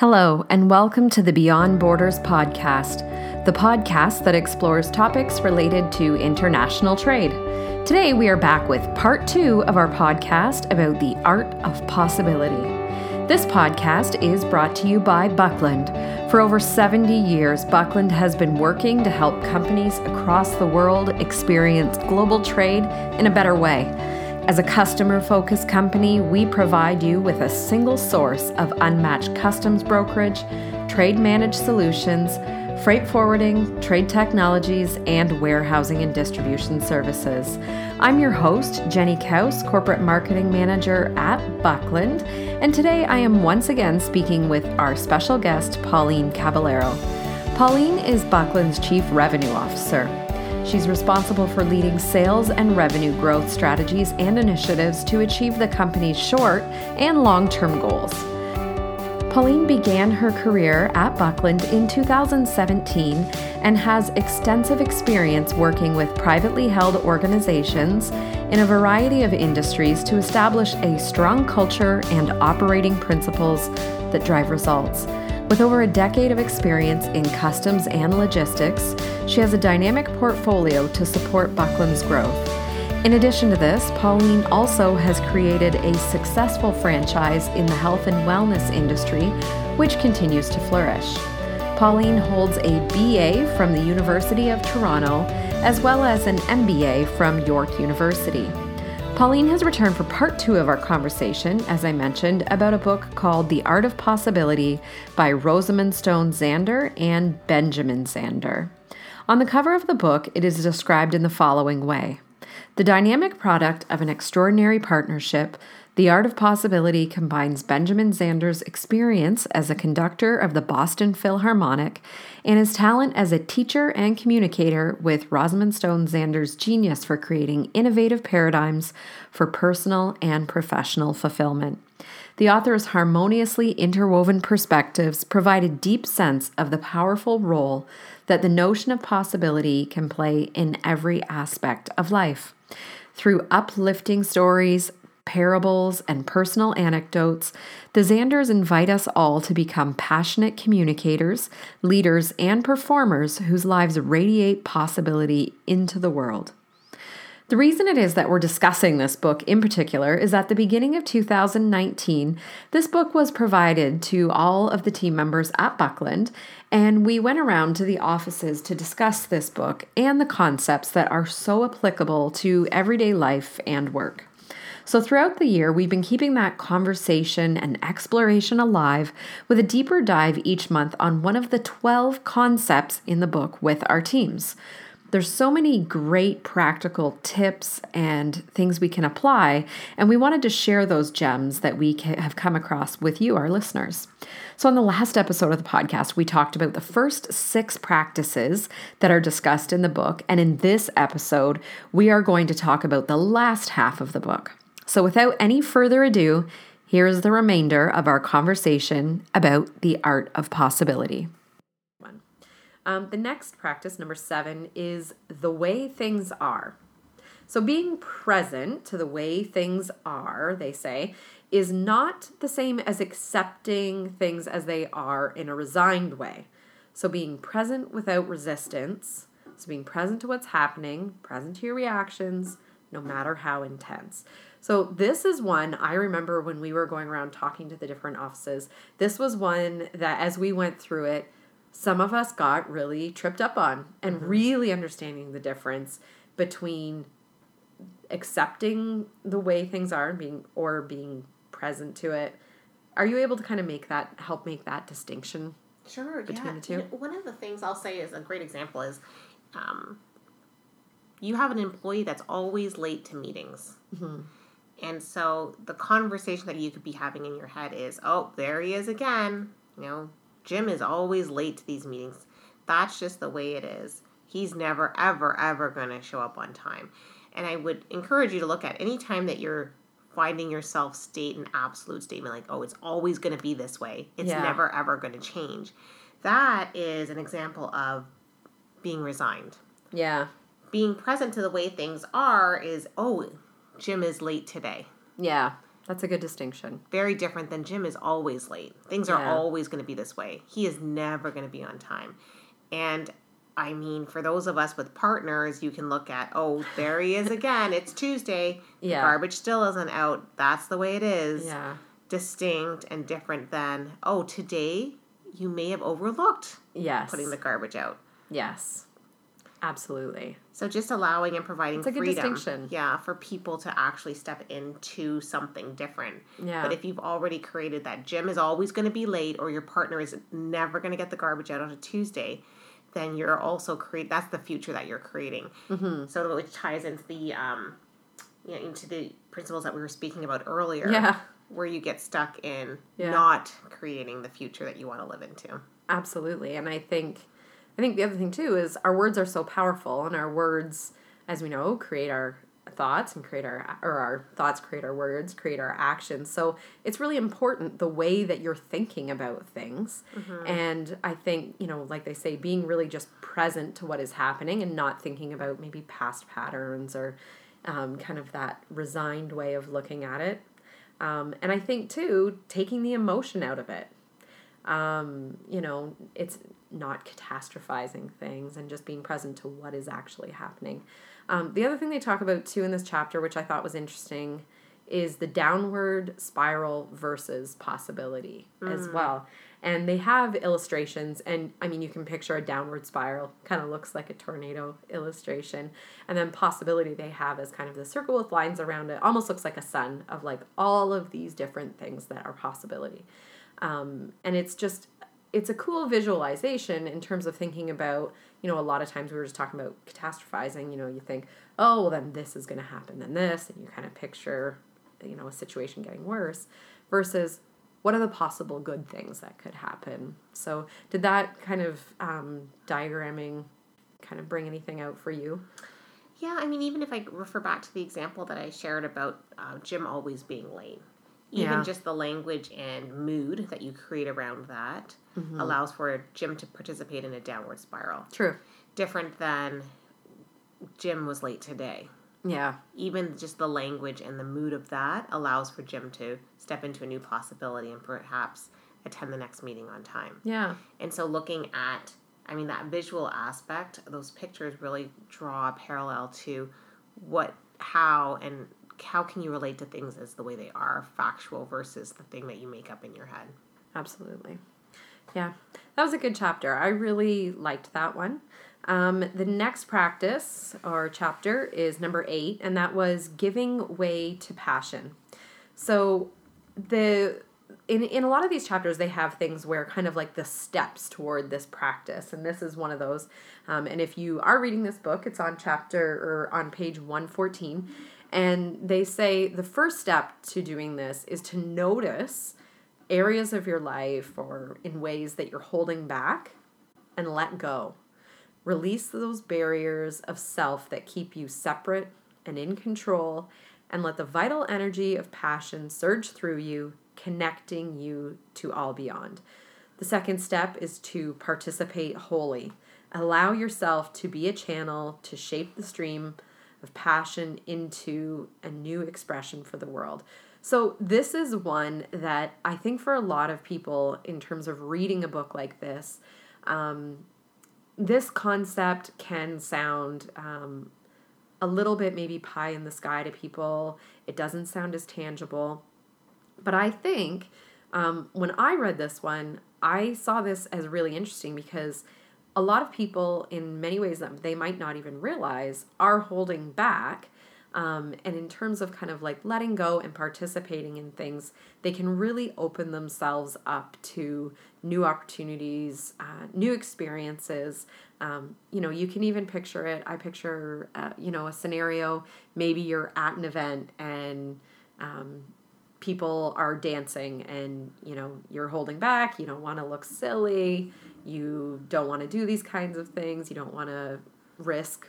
Hello, and welcome to the Beyond Borders podcast, the podcast that explores topics related to international trade. Today, we are back with part two of our podcast about the art of possibility. This podcast is brought to you by Buckland. For over 70 years, Buckland has been working to help companies across the world experience global trade in a better way. As a customer focused company, we provide you with a single source of unmatched customs brokerage, trade managed solutions, freight forwarding, trade technologies, and warehousing and distribution services. I'm your host, Jenny Kaus, Corporate Marketing Manager at Buckland, and today I am once again speaking with our special guest, Pauline Caballero. Pauline is Buckland's Chief Revenue Officer. She's responsible for leading sales and revenue growth strategies and initiatives to achieve the company's short and long term goals. Pauline began her career at Buckland in 2017 and has extensive experience working with privately held organizations in a variety of industries to establish a strong culture and operating principles that drive results. With over a decade of experience in customs and logistics, she has a dynamic portfolio to support Buckland's growth. In addition to this, Pauline also has created a successful franchise in the health and wellness industry, which continues to flourish. Pauline holds a BA from the University of Toronto, as well as an MBA from York University. Pauline has returned for part two of our conversation, as I mentioned, about a book called The Art of Possibility by Rosamund Stone Zander and Benjamin Zander. On the cover of the book, it is described in the following way The dynamic product of an extraordinary partnership, The Art of Possibility combines Benjamin Zander's experience as a conductor of the Boston Philharmonic and his talent as a teacher and communicator with Rosamund Stone Zander's genius for creating innovative paradigms for personal and professional fulfillment. The author's harmoniously interwoven perspectives provide a deep sense of the powerful role that the notion of possibility can play in every aspect of life. Through uplifting stories, parables, and personal anecdotes, the Zanders invite us all to become passionate communicators, leaders, and performers whose lives radiate possibility into the world. The reason it is that we're discussing this book in particular is at the beginning of 2019, this book was provided to all of the team members at Buckland, and we went around to the offices to discuss this book and the concepts that are so applicable to everyday life and work. So, throughout the year, we've been keeping that conversation and exploration alive with a deeper dive each month on one of the 12 concepts in the book with our teams. There's so many great practical tips and things we can apply, and we wanted to share those gems that we have come across with you, our listeners. So, on the last episode of the podcast, we talked about the first six practices that are discussed in the book, and in this episode, we are going to talk about the last half of the book. So, without any further ado, here is the remainder of our conversation about the art of possibility. Um, the next practice, number seven, is the way things are. So, being present to the way things are, they say, is not the same as accepting things as they are in a resigned way. So, being present without resistance, so being present to what's happening, present to your reactions, no matter how intense. So, this is one I remember when we were going around talking to the different offices. This was one that, as we went through it, some of us got really tripped up on and mm-hmm. really understanding the difference between accepting the way things are and being or being present to it. Are you able to kind of make that help make that distinction? Sure. Between yeah. the two. You know, one of the things I'll say is a great example is um, you have an employee that's always late to meetings. Mm-hmm. And so the conversation that you could be having in your head is, oh, there he is again. You know, Jim is always late to these meetings. That's just the way it is. He's never, ever, ever going to show up on time. And I would encourage you to look at any time that you're finding yourself state an absolute statement like, oh, it's always going to be this way. It's yeah. never, ever going to change. That is an example of being resigned. Yeah. Being present to the way things are is, oh, Jim is late today. Yeah. that's a good distinction. Very different than Jim is always late. Things are yeah. always going to be this way. He is never going to be on time. And I mean, for those of us with partners, you can look at, oh, there he is again. it's Tuesday. Yeah. Garbage still isn't out. That's the way it is. Yeah. Distinct and different than, oh, today you may have overlooked yes. putting the garbage out. Yes. Absolutely. So just allowing and providing it's freedom, yeah, for people to actually step into something different. Yeah. But if you've already created that Jim is always going to be late, or your partner is never going to get the garbage out on a Tuesday, then you're also create. That's the future that you're creating. Mm-hmm. So which ties into the um, you know, into the principles that we were speaking about earlier. Yeah. Where you get stuck in yeah. not creating the future that you want to live into. Absolutely, and I think I think the other thing too is our words are so powerful, and our words, as we know, create our thoughts and create our or our thoughts create our words create our actions. So it's really important the way that you're thinking about things. Mm-hmm. and i think you know like they say being really just present to what is happening and not thinking about maybe past patterns or um, kind of that resigned way of looking at it. Um, and i think too taking the emotion out of it. Um, you know it's not catastrophizing things and just being present to what is actually happening. Um, the other thing they talk about too in this chapter, which I thought was interesting, is the downward spiral versus possibility mm. as well. And they have illustrations, and I mean, you can picture a downward spiral, kind of looks like a tornado illustration. And then possibility they have is kind of the circle with lines around it, almost looks like a sun of like all of these different things that are possibility. Um, and it's just it's a cool visualization in terms of thinking about you know a lot of times we were just talking about catastrophizing you know you think oh well then this is going to happen then this and you kind of picture you know a situation getting worse versus what are the possible good things that could happen? So did that kind of um, diagramming kind of bring anything out for you? Yeah i mean even if i refer back to the example that i shared about uh, jim always being late even yeah. just the language and mood that you create around that mm-hmm. allows for Jim to participate in a downward spiral. True. Different than Jim was late today. Yeah. Even just the language and the mood of that allows for Jim to step into a new possibility and perhaps attend the next meeting on time. Yeah. And so looking at I mean that visual aspect, those pictures really draw a parallel to what how and how can you relate to things as the way they are, factual versus the thing that you make up in your head. Absolutely. Yeah, that was a good chapter. I really liked that one. Um, the next practice or chapter is number eight, and that was giving way to passion. So the in, in a lot of these chapters they have things where kind of like the steps toward this practice and this is one of those um, and if you are reading this book it's on chapter or on page 114 and they say the first step to doing this is to notice areas of your life or in ways that you're holding back and let go. Release those barriers of self that keep you separate and in control, and let the vital energy of passion surge through you, connecting you to all beyond. The second step is to participate wholly. Allow yourself to be a channel to shape the stream of passion into a new expression for the world. So, this is one that I think for a lot of people, in terms of reading a book like this, um, this concept can sound um, a little bit maybe pie in the sky to people. It doesn't sound as tangible. But I think um, when I read this one, I saw this as really interesting because a lot of people, in many ways that they might not even realize, are holding back um, and in terms of kind of like letting go and participating in things, they can really open themselves up to new opportunities, uh, new experiences. Um, you know, you can even picture it. I picture, uh, you know, a scenario. Maybe you're at an event and um, people are dancing, and you know you're holding back. You don't want to look silly. You don't want to do these kinds of things. You don't want to risk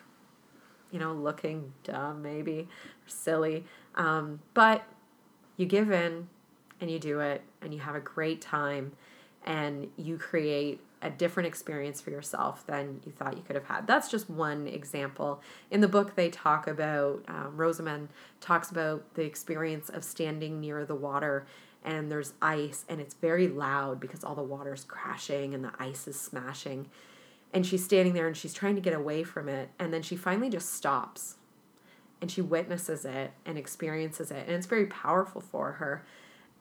you know, looking dumb maybe silly. Um, but you give in and you do it and you have a great time. and you create a different experience for yourself than you thought you could have had. That's just one example. In the book, they talk about, um, Rosamund talks about the experience of standing near the water and there's ice and it's very loud because all the water's crashing and the ice is smashing. And she's standing there and she's trying to get away from it. And then she finally just stops and she witnesses it and experiences it. And it's very powerful for her.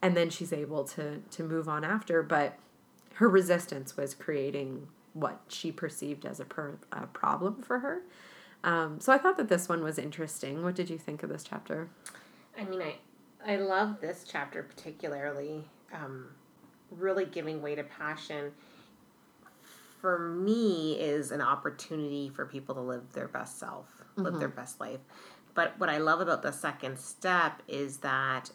And then she's able to, to move on after. But her resistance was creating what she perceived as a, per, a problem for her. Um, so I thought that this one was interesting. What did you think of this chapter? I mean, I I love this chapter particularly. Um, really giving way to passion for me is an opportunity for people to live their best self, mm-hmm. live their mm-hmm. best life. But what I love about the second step is that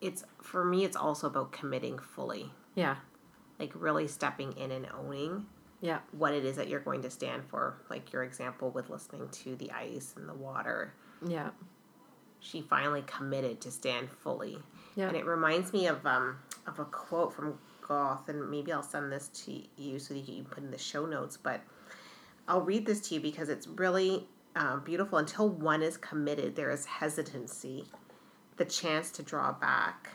it's for me it's also about committing fully. Yeah. Like really stepping in and owning yeah what it is that you're going to stand for like your example with listening to the ice and the water yeah she finally committed to stand fully. Yeah. And it reminds me of um of a quote from Goethe, and maybe I'll send this to you so that you can put in the show notes. But I'll read this to you because it's really uh, beautiful. Until one is committed, there is hesitancy, the chance to draw back,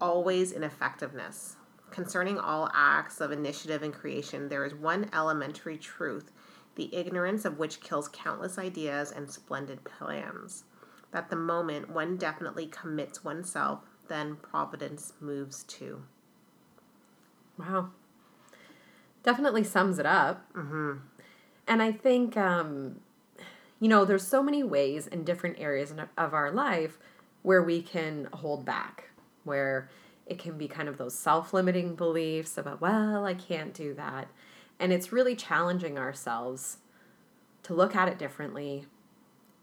always ineffectiveness. Concerning all acts of initiative and creation, there is one elementary truth, the ignorance of which kills countless ideas and splendid plans that the moment one definitely commits oneself, then providence moves too. Wow. Definitely sums it up. Mm-hmm. And I think, um, you know, there's so many ways in different areas of our life where we can hold back, where it can be kind of those self limiting beliefs about, well, I can't do that. And it's really challenging ourselves to look at it differently,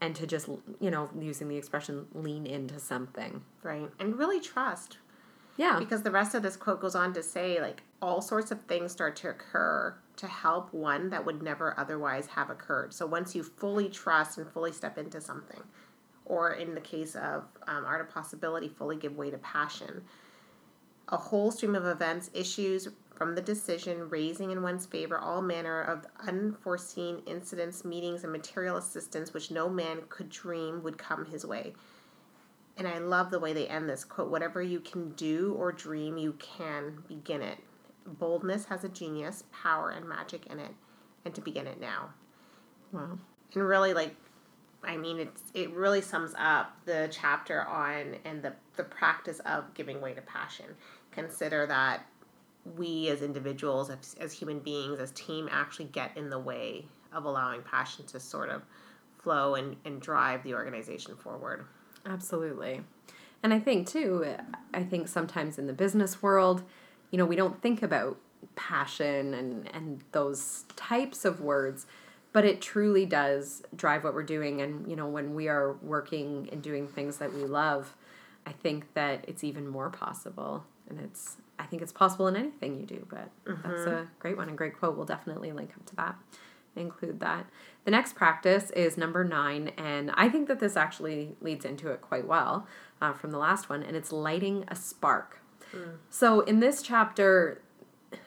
and to just you know using the expression lean into something. Right. And really trust. Yeah. Because the rest of this quote goes on to say like all sorts of things start to occur to help one that would never otherwise have occurred. So once you fully trust and fully step into something or in the case of um, art of possibility fully give way to passion a whole stream of events issues from the decision raising in one's favor all manner of unforeseen incidents, meetings, and material assistance which no man could dream would come his way. And I love the way they end this quote whatever you can do or dream, you can begin it. Boldness has a genius, power, and magic in it, and to begin it now. Wow. And really, like, I mean, it's it really sums up the chapter on and the the practice of giving way to passion. Consider that we as individuals, as, as human beings, as team, actually get in the way of allowing passion to sort of flow and, and drive the organization forward. Absolutely. And I think, too, I think sometimes in the business world, you know, we don't think about passion and, and those types of words, but it truly does drive what we're doing. And, you know, when we are working and doing things that we love, I think that it's even more possible. And it's I think it's possible in anything you do, but mm-hmm. that's a great one, and great quote. We'll definitely link up to that, include that. The next practice is number nine, and I think that this actually leads into it quite well uh, from the last one, and it's lighting a spark. Mm. So in this chapter,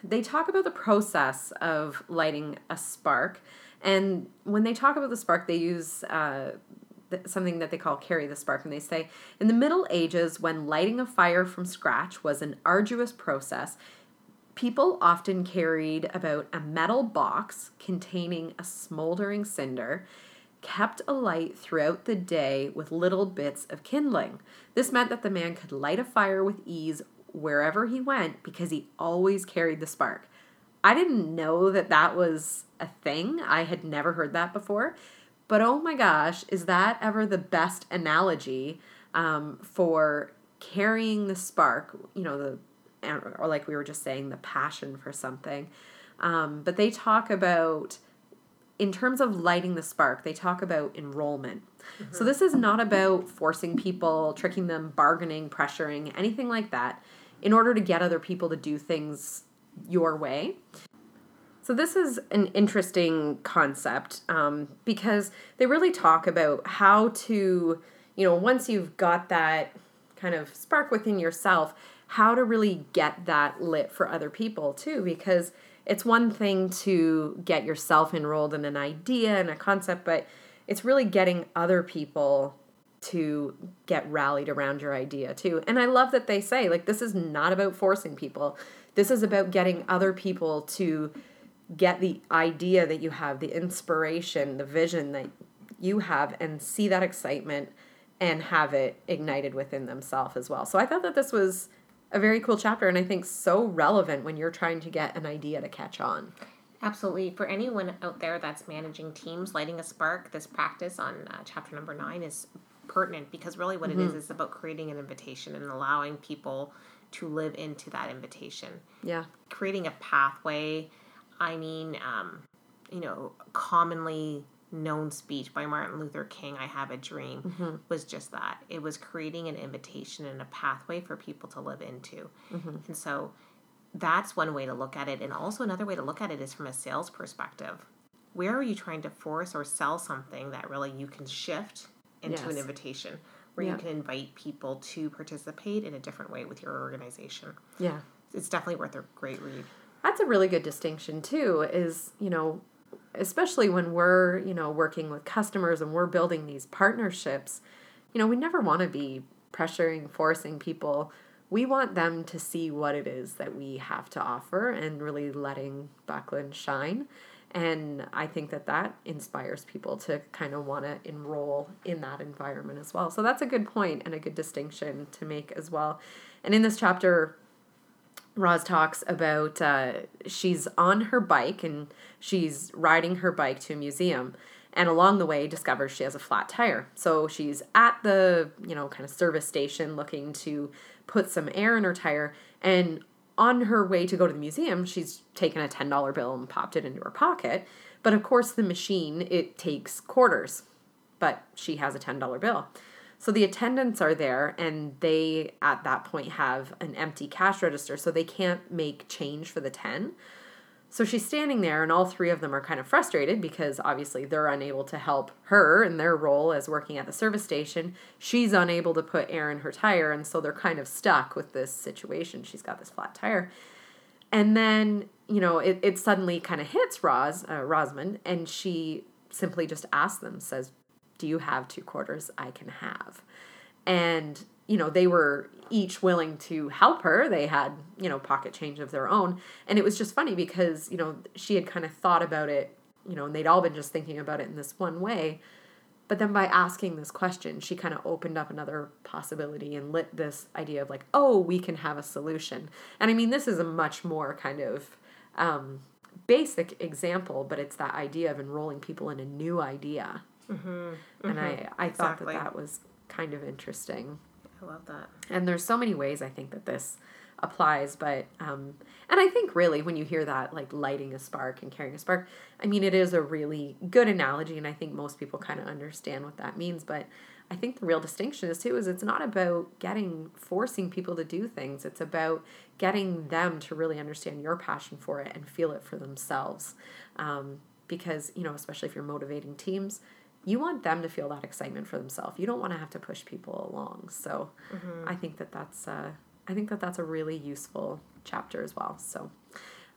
they talk about the process of lighting a spark. And when they talk about the spark, they use uh, something that they call carry the spark and they say in the middle ages when lighting a fire from scratch was an arduous process people often carried about a metal box containing a smoldering cinder kept alight throughout the day with little bits of kindling. This meant that the man could light a fire with ease wherever he went because he always carried the spark. I didn't know that that was a thing. I had never heard that before but oh my gosh, is that ever the best analogy um, for carrying the spark? You know, the or like we were just saying, the passion for something. Um, but they talk about, in terms of lighting the spark, they talk about enrollment. Mm-hmm. So this is not about forcing people, tricking them, bargaining, pressuring, anything like that, in order to get other people to do things your way. So, this is an interesting concept um, because they really talk about how to, you know, once you've got that kind of spark within yourself, how to really get that lit for other people too because it's one thing to get yourself enrolled in an idea and a concept but it's really getting other people to get rallied around your idea too. And I love that they say, like, this is not about forcing people. This is about getting other people to get the idea that you have, the inspiration, the vision that you have, and see that excitement and have it ignited within themselves as well. So I thought that this was a very cool chapter and I think so relevant when you're trying to get an idea to catch on. Absolutely. For anyone out there that's managing teams, lighting a spark, this practice on uh, chapter number nine is pertinent because really what mm-hmm. it is mm-hmm. is about creating an invitation and allowing people to live into that invitation. Yeah. Creating a pathway. I mean, um, you know, commonly known speech by Martin Luther King, I Have a Dream, mm-hmm. was just that. It was creating an invitation and a pathway for people to live into. Mm-hmm. And so that's one way to look at it. And also, another way to look at it is from a sales perspective. Where are you trying to force or sell something that really you can shift into yes. an invitation where yeah. you can invite people to participate in a different way with your organization. Yeah. It's definitely worth a great read. That's a really good distinction too is, you know, especially when we're, you know, working with customers and we're building these partnerships, you know, we never want to be pressuring, forcing people. We want them to see what it is that we have to offer and really letting Buckland shine. And I think that that inspires people to kind of want to enroll in that environment as well. So that's a good point and a good distinction to make as well. And in this chapter, Roz talks about uh, she's on her bike and she's riding her bike to a museum and along the way discovers she has a flat tire. So she's at the, you know, kind of service station looking to put some air in her tire and on her way to go to the museum, she's taken a $10 bill and popped it into her pocket. But of course, the machine, it takes quarters, but she has a $10 bill. So the attendants are there and they at that point have an empty cash register, so they can't make change for the 10. So she's standing there, and all three of them are kind of frustrated because obviously they're unable to help her in their role as working at the service station. She's unable to put air in her tire, and so they're kind of stuck with this situation. She's got this flat tire. And then, you know, it, it suddenly kind of hits Roz, uh, Rosamund, and she simply just asks them, says, Do you have two quarters I can have? And you know, they were each willing to help her. They had, you know, pocket change of their own. And it was just funny because, you know, she had kind of thought about it, you know, and they'd all been just thinking about it in this one way. But then by asking this question, she kind of opened up another possibility and lit this idea of like, oh, we can have a solution. And I mean, this is a much more kind of um, basic example, but it's that idea of enrolling people in a new idea. Mm-hmm. Mm-hmm. And I, I thought exactly. that that was kind of interesting. I love that. And there's so many ways I think that this applies, but um, and I think really when you hear that like lighting a spark and carrying a spark, I mean it is a really good analogy, and I think most people kind of understand what that means. But I think the real distinction is too is it's not about getting forcing people to do things. It's about getting them to really understand your passion for it and feel it for themselves. Um, because you know, especially if you're motivating teams, you want them to feel that excitement for themselves. You don't want to have to push people along. So mm-hmm. I think that that's uh, I think that that's a really useful chapter as well. So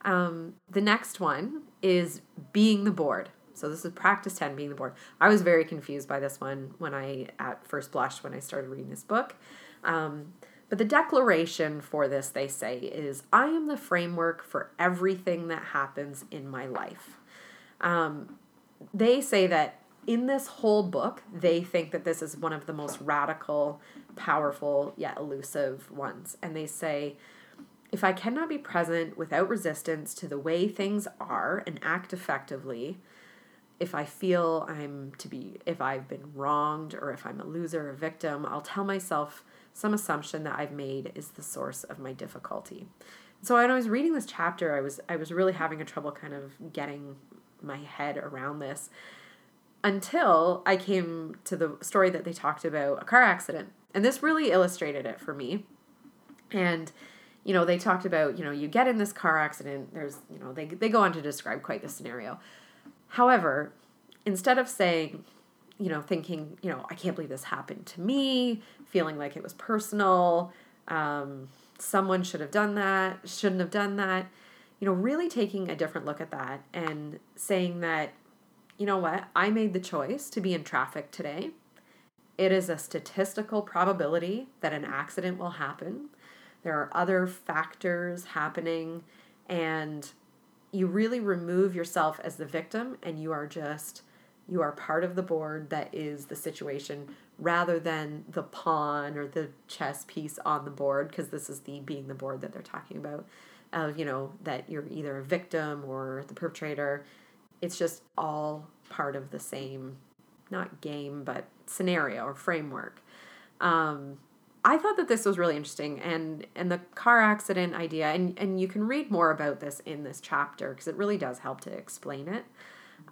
um, the next one is being the board. So this is practice 10 being the board. I was very confused by this one when I at first blush when I started reading this book. Um, but the declaration for this, they say, is I am the framework for everything that happens in my life. Um, they say that in this whole book, they think that this is one of the most radical, powerful, yet elusive ones. And they say, if I cannot be present without resistance to the way things are and act effectively, if I feel I'm to be, if I've been wronged or if I'm a loser or a victim, I'll tell myself some assumption that I've made is the source of my difficulty. So when I was reading this chapter, I was I was really having a trouble kind of getting my head around this until I came to the story that they talked about a car accident. And this really illustrated it for me. And, you know, they talked about, you know, you get in this car accident, there's, you know, they, they go on to describe quite the scenario. However, instead of saying, you know, thinking, you know, I can't believe this happened to me, feeling like it was personal, um, someone should have done that, shouldn't have done that. You know, really taking a different look at that and saying that, you know what, I made the choice to be in traffic today. It is a statistical probability that an accident will happen. There are other factors happening, and you really remove yourself as the victim and you are just you are part of the board that is the situation rather than the pawn or the chess piece on the board because this is the being the board that they're talking about of you know that you're either a victim or the perpetrator it's just all part of the same not game but scenario or framework um, i thought that this was really interesting and and the car accident idea and and you can read more about this in this chapter because it really does help to explain it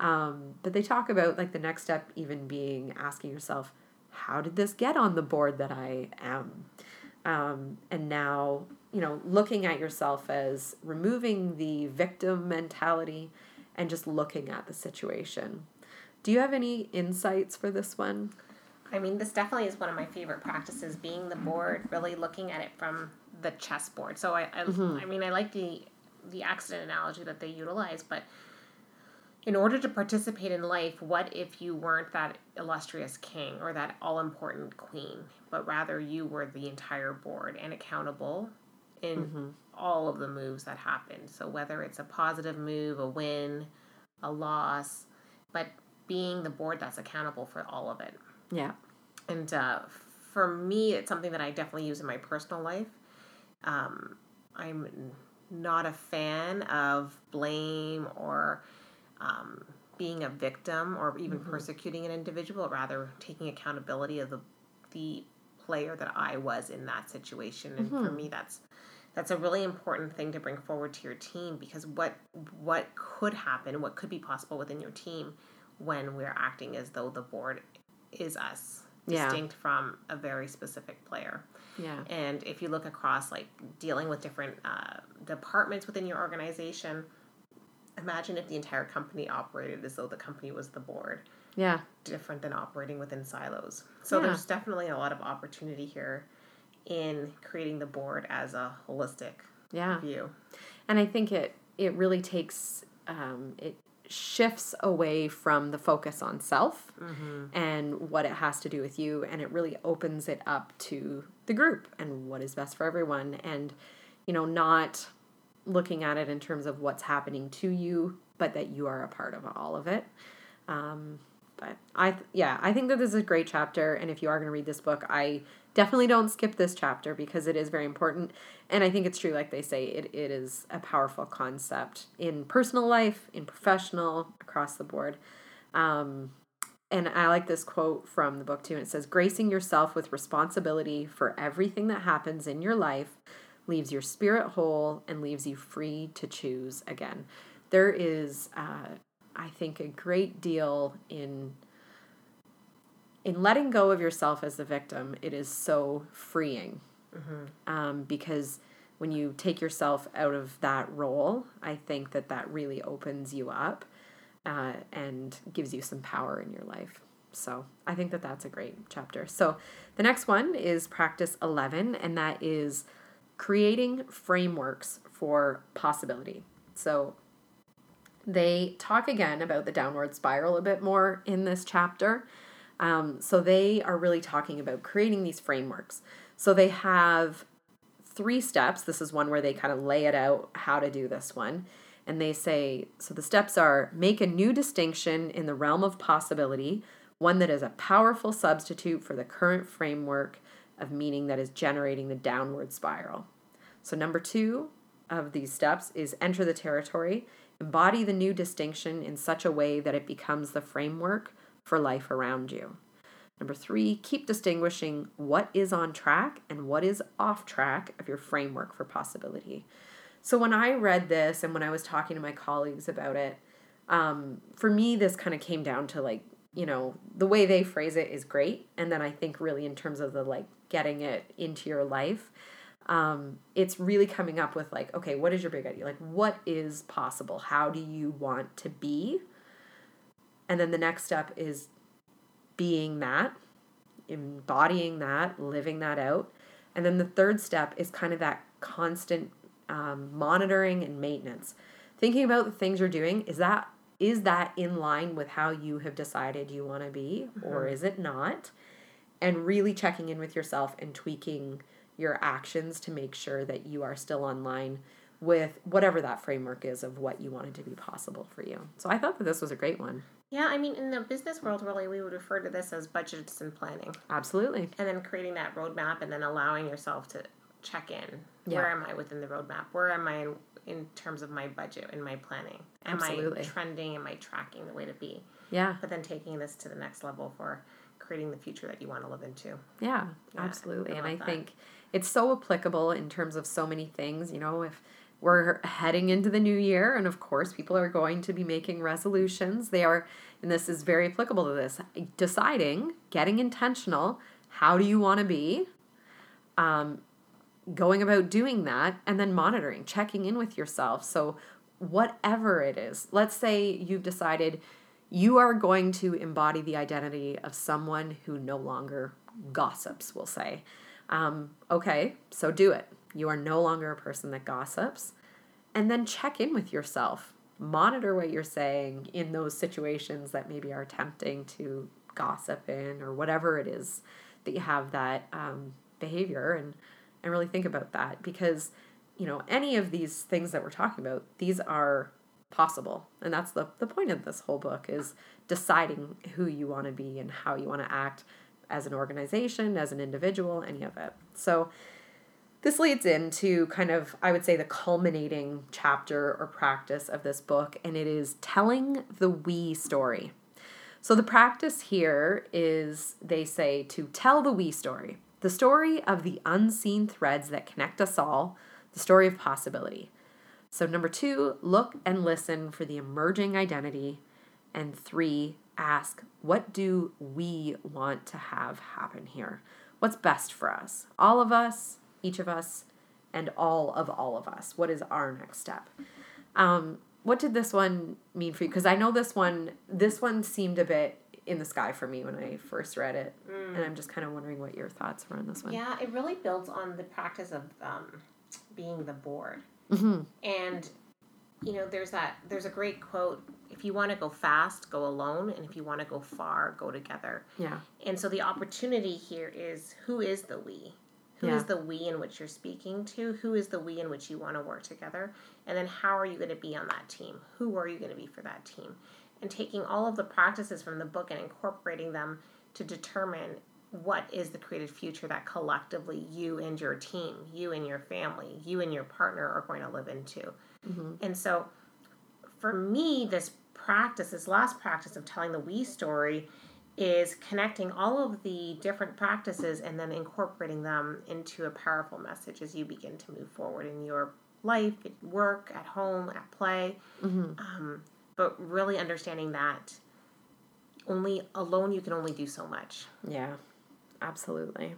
um, but they talk about like the next step even being asking yourself, how did this get on the board that I am? Um, and now, you know, looking at yourself as removing the victim mentality and just looking at the situation. Do you have any insights for this one? I mean, this definitely is one of my favorite practices, being the board, really looking at it from the chessboard. So I, I, mm-hmm. I mean, I like the the accident analogy that they utilize, but in order to participate in life, what if you weren't that illustrious king or that all important queen, but rather you were the entire board and accountable in mm-hmm. All of the moves that happened? So, whether it's a positive move, a win, a loss, but being the board that's accountable for all of it. Yeah. And uh, for me, it's something that I definitely use in my personal life. Um, I'm not a fan of blame or um, being a victim or even mm-hmm. persecuting an individual, rather taking accountability of the the player that I was in that situation. And mm-hmm. for me, that's that's a really important thing to bring forward to your team because what what could happen, what could be possible within your team when we're acting as though the board is us, yeah. distinct from a very specific player. Yeah. And if you look across like dealing with different uh, departments within your organization, imagine if the entire company operated as though the company was the board. Yeah. Different than operating within silos. So yeah. there's definitely a lot of opportunity here in creating the board as a holistic yeah. view. And I think it it really takes um, it shifts away from the focus on self mm-hmm. and what it has to do with you and it really opens it up to the group and what is best for everyone and you know not looking at it in terms of what's happening to you, but that you are a part of all of it. Um, but I, yeah, I think that this is a great chapter. And if you are going to read this book, I definitely don't skip this chapter because it is very important. And I think it's true, like they say, it, it is a powerful concept in personal life, in professional, across the board. Um, and I like this quote from the book too. And it says, Gracing yourself with responsibility for everything that happens in your life leaves your spirit whole, and leaves you free to choose again. There is, uh, I think, a great deal in in letting go of yourself as the victim. It is so freeing mm-hmm. um, because when you take yourself out of that role, I think that that really opens you up uh, and gives you some power in your life. So I think that that's a great chapter. So the next one is practice 11, and that is creating frameworks for possibility. So they talk again about the downward spiral a bit more in this chapter. Um, so they are really talking about creating these frameworks. So they have three steps. This is one where they kind of lay it out how to do this one. And they say so the steps are make a new distinction in the realm of possibility, one that is a powerful substitute for the current framework of meaning that is generating the downward spiral. So, number two of these steps is enter the territory, embody the new distinction in such a way that it becomes the framework for life around you. Number three, keep distinguishing what is on track and what is off track of your framework for possibility. So, when I read this and when I was talking to my colleagues about it, um, for me, this kind of came down to like, you know, the way they phrase it is great. And then I think, really, in terms of the like getting it into your life, um, it's really coming up with like, okay, what is your big idea? Like, what is possible? How do you want to be? And then the next step is being that, embodying that, living that out. And then the third step is kind of that constant um, monitoring and maintenance. Thinking about the things you're doing, is that is that in line with how you have decided you want to be mm-hmm. or is it not? And really checking in with yourself and tweaking your actions to make sure that you are still online with whatever that framework is of what you wanted to be possible for you. So I thought that this was a great one. Yeah, I mean, in the business world, really, we would refer to this as budgets and planning. Absolutely. And then creating that roadmap and then allowing yourself to check in. Yeah. Where am I within the roadmap? Where am I in, in terms of my budget and my planning? Am Absolutely. I trending? Am I tracking the way to be? Yeah. But then taking this to the next level for creating the future that you want to live into. Yeah, yeah absolutely. I and I that. think it's so applicable in terms of so many things. You know, if we're heading into the new year, and of course, people are going to be making resolutions. They are, and this is very applicable to this deciding, getting intentional. How do you want to be? Um, going about doing that, and then monitoring, checking in with yourself. So, whatever it is, let's say you've decided you are going to embody the identity of someone who no longer gossips, we'll say. Um, okay, so do it. You are no longer a person that gossips. And then check in with yourself. Monitor what you're saying in those situations that maybe are tempting to gossip in or whatever it is that you have that um, behavior and, and really think about that because you know any of these things that we're talking about these are possible and that's the, the point of this whole book is deciding who you want to be and how you want to act as an organization as an individual any of it so this leads into kind of i would say the culminating chapter or practice of this book and it is telling the we story so the practice here is they say to tell the we story the story of the unseen threads that connect us all the story of possibility so, number two, look and listen for the emerging identity. And three, ask, what do we want to have happen here? What's best for us? All of us, each of us, and all of all of us. What is our next step? Um, what did this one mean for you? Because I know this one, this one seemed a bit in the sky for me when I first read it, mm. and I'm just kind of wondering what your thoughts were on this one. Yeah, it really builds on the practice of um, being the board. Mm-hmm. And you know, there's that. There's a great quote: "If you want to go fast, go alone, and if you want to go far, go together." Yeah. And so the opportunity here is: who is the we? Who yeah. is the we in which you're speaking to? Who is the we in which you want to work together? And then how are you going to be on that team? Who are you going to be for that team? And taking all of the practices from the book and incorporating them to determine what is the creative future that collectively you and your team, you and your family, you and your partner are going to live into. Mm-hmm. And so for me, this practice, this last practice of telling the we story, is connecting all of the different practices and then incorporating them into a powerful message as you begin to move forward in your life, at work, at home, at play. Mm-hmm. Um, but really understanding that only alone you can only do so much. Yeah absolutely.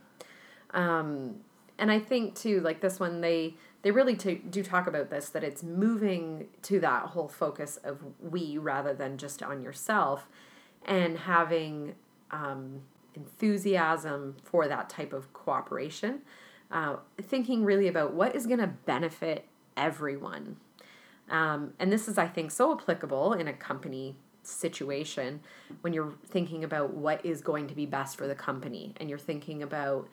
Um, and I think too, like this one, they they really t- do talk about this that it's moving to that whole focus of we rather than just on yourself, and having um, enthusiasm for that type of cooperation. Uh, thinking really about what is going to benefit everyone. Um, and this is, I think, so applicable in a company situation when you're thinking about what is going to be best for the company and you're thinking about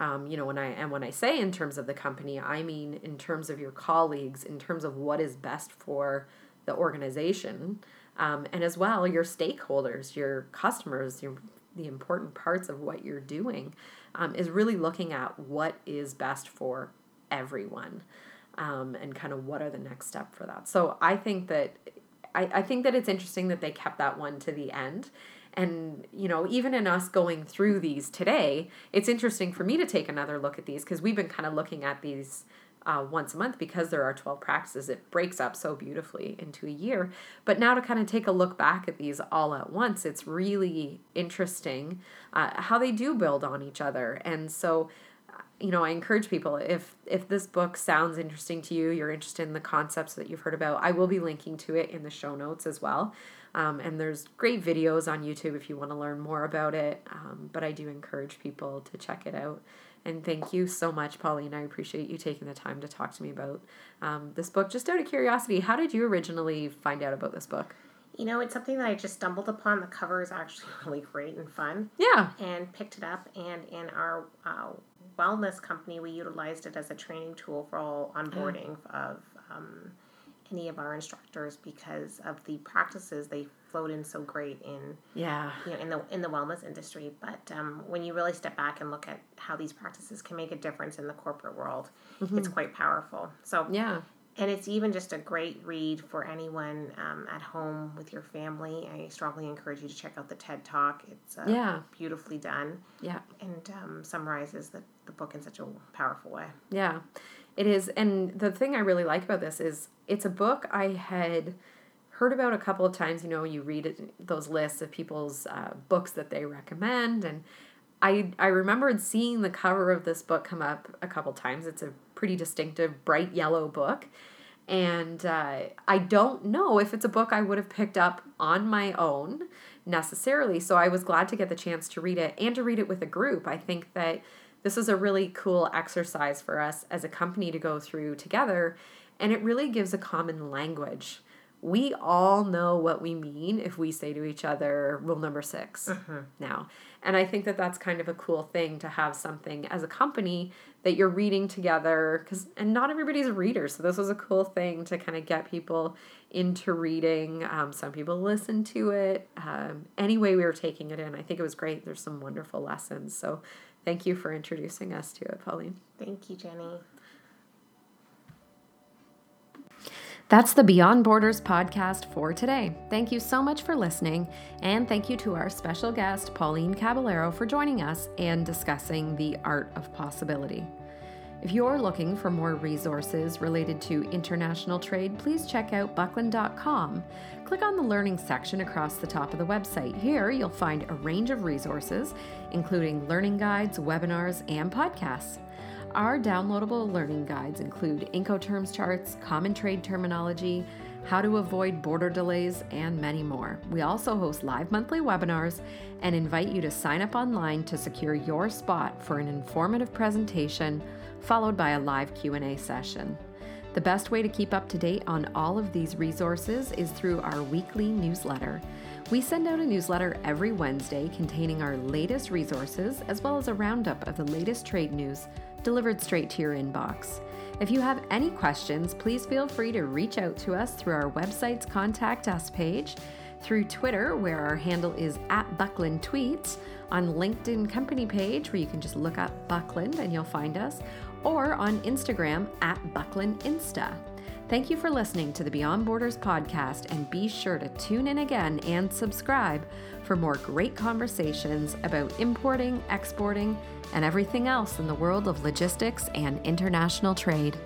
um, you know when i and when i say in terms of the company i mean in terms of your colleagues in terms of what is best for the organization um, and as well your stakeholders your customers your the important parts of what you're doing um, is really looking at what is best for everyone um, and kind of what are the next step for that so i think that I, I think that it's interesting that they kept that one to the end. And, you know, even in us going through these today, it's interesting for me to take another look at these because we've been kind of looking at these uh, once a month because there are 12 practices. It breaks up so beautifully into a year. But now to kind of take a look back at these all at once, it's really interesting uh, how they do build on each other. And so you know, I encourage people if if this book sounds interesting to you, you're interested in the concepts that you've heard about, I will be linking to it in the show notes as well. Um, and there's great videos on YouTube if you want to learn more about it. Um, but I do encourage people to check it out And thank you so much, Pauline. I appreciate you taking the time to talk to me about um, this book. Just out of curiosity, how did you originally find out about this book? You know, it's something that I just stumbled upon. The cover is actually really great and fun. Yeah. And picked it up. And in our uh, wellness company, we utilized it as a training tool for all onboarding mm. of um, any of our instructors because of the practices they flowed in so great in yeah you know in the in the wellness industry but um, when you really step back and look at how these practices can make a difference in the corporate world mm-hmm. it's quite powerful so yeah and it's even just a great read for anyone um, at home with your family. I strongly encourage you to check out the TED Talk. It's uh, yeah. beautifully done. Yeah. And um, summarizes the, the book in such a powerful way. Yeah, it is. And the thing I really like about this is it's a book I had heard about a couple of times. You know, you read those lists of people's uh, books that they recommend. And I, I remembered seeing the cover of this book come up a couple times. It's a pretty distinctive bright yellow book. And uh, I don't know if it's a book I would have picked up on my own necessarily. So I was glad to get the chance to read it and to read it with a group. I think that this is a really cool exercise for us as a company to go through together. And it really gives a common language we all know what we mean if we say to each other rule number 6 mm-hmm. now. And i think that that's kind of a cool thing to have something as a company that you're reading together because and not everybody's a reader. So this was a cool thing to kind of get people into reading. Um, some people listen to it. Um, anyway we were taking it in i think it was great. There's some wonderful lessons. So thank you for introducing us to it pauline. Thank you jenny That's the Beyond Borders podcast for today. Thank you so much for listening, and thank you to our special guest, Pauline Caballero, for joining us and discussing the art of possibility. If you're looking for more resources related to international trade, please check out buckland.com. Click on the learning section across the top of the website. Here, you'll find a range of resources, including learning guides, webinars, and podcasts. Our downloadable learning guides include Incoterms charts, common trade terminology, how to avoid border delays, and many more. We also host live monthly webinars and invite you to sign up online to secure your spot for an informative presentation followed by a live Q&A session. The best way to keep up to date on all of these resources is through our weekly newsletter. We send out a newsletter every Wednesday containing our latest resources as well as a roundup of the latest trade news delivered straight to your inbox. If you have any questions, please feel free to reach out to us through our website's Contact Us page, through Twitter, where our handle is at Buckland Tweets, on LinkedIn company page, where you can just look up Buckland and you'll find us, or on Instagram at Buckland Insta. Thank you for listening to the Beyond Borders podcast, and be sure to tune in again and subscribe for more great conversations about importing, exporting, and everything else in the world of logistics and international trade.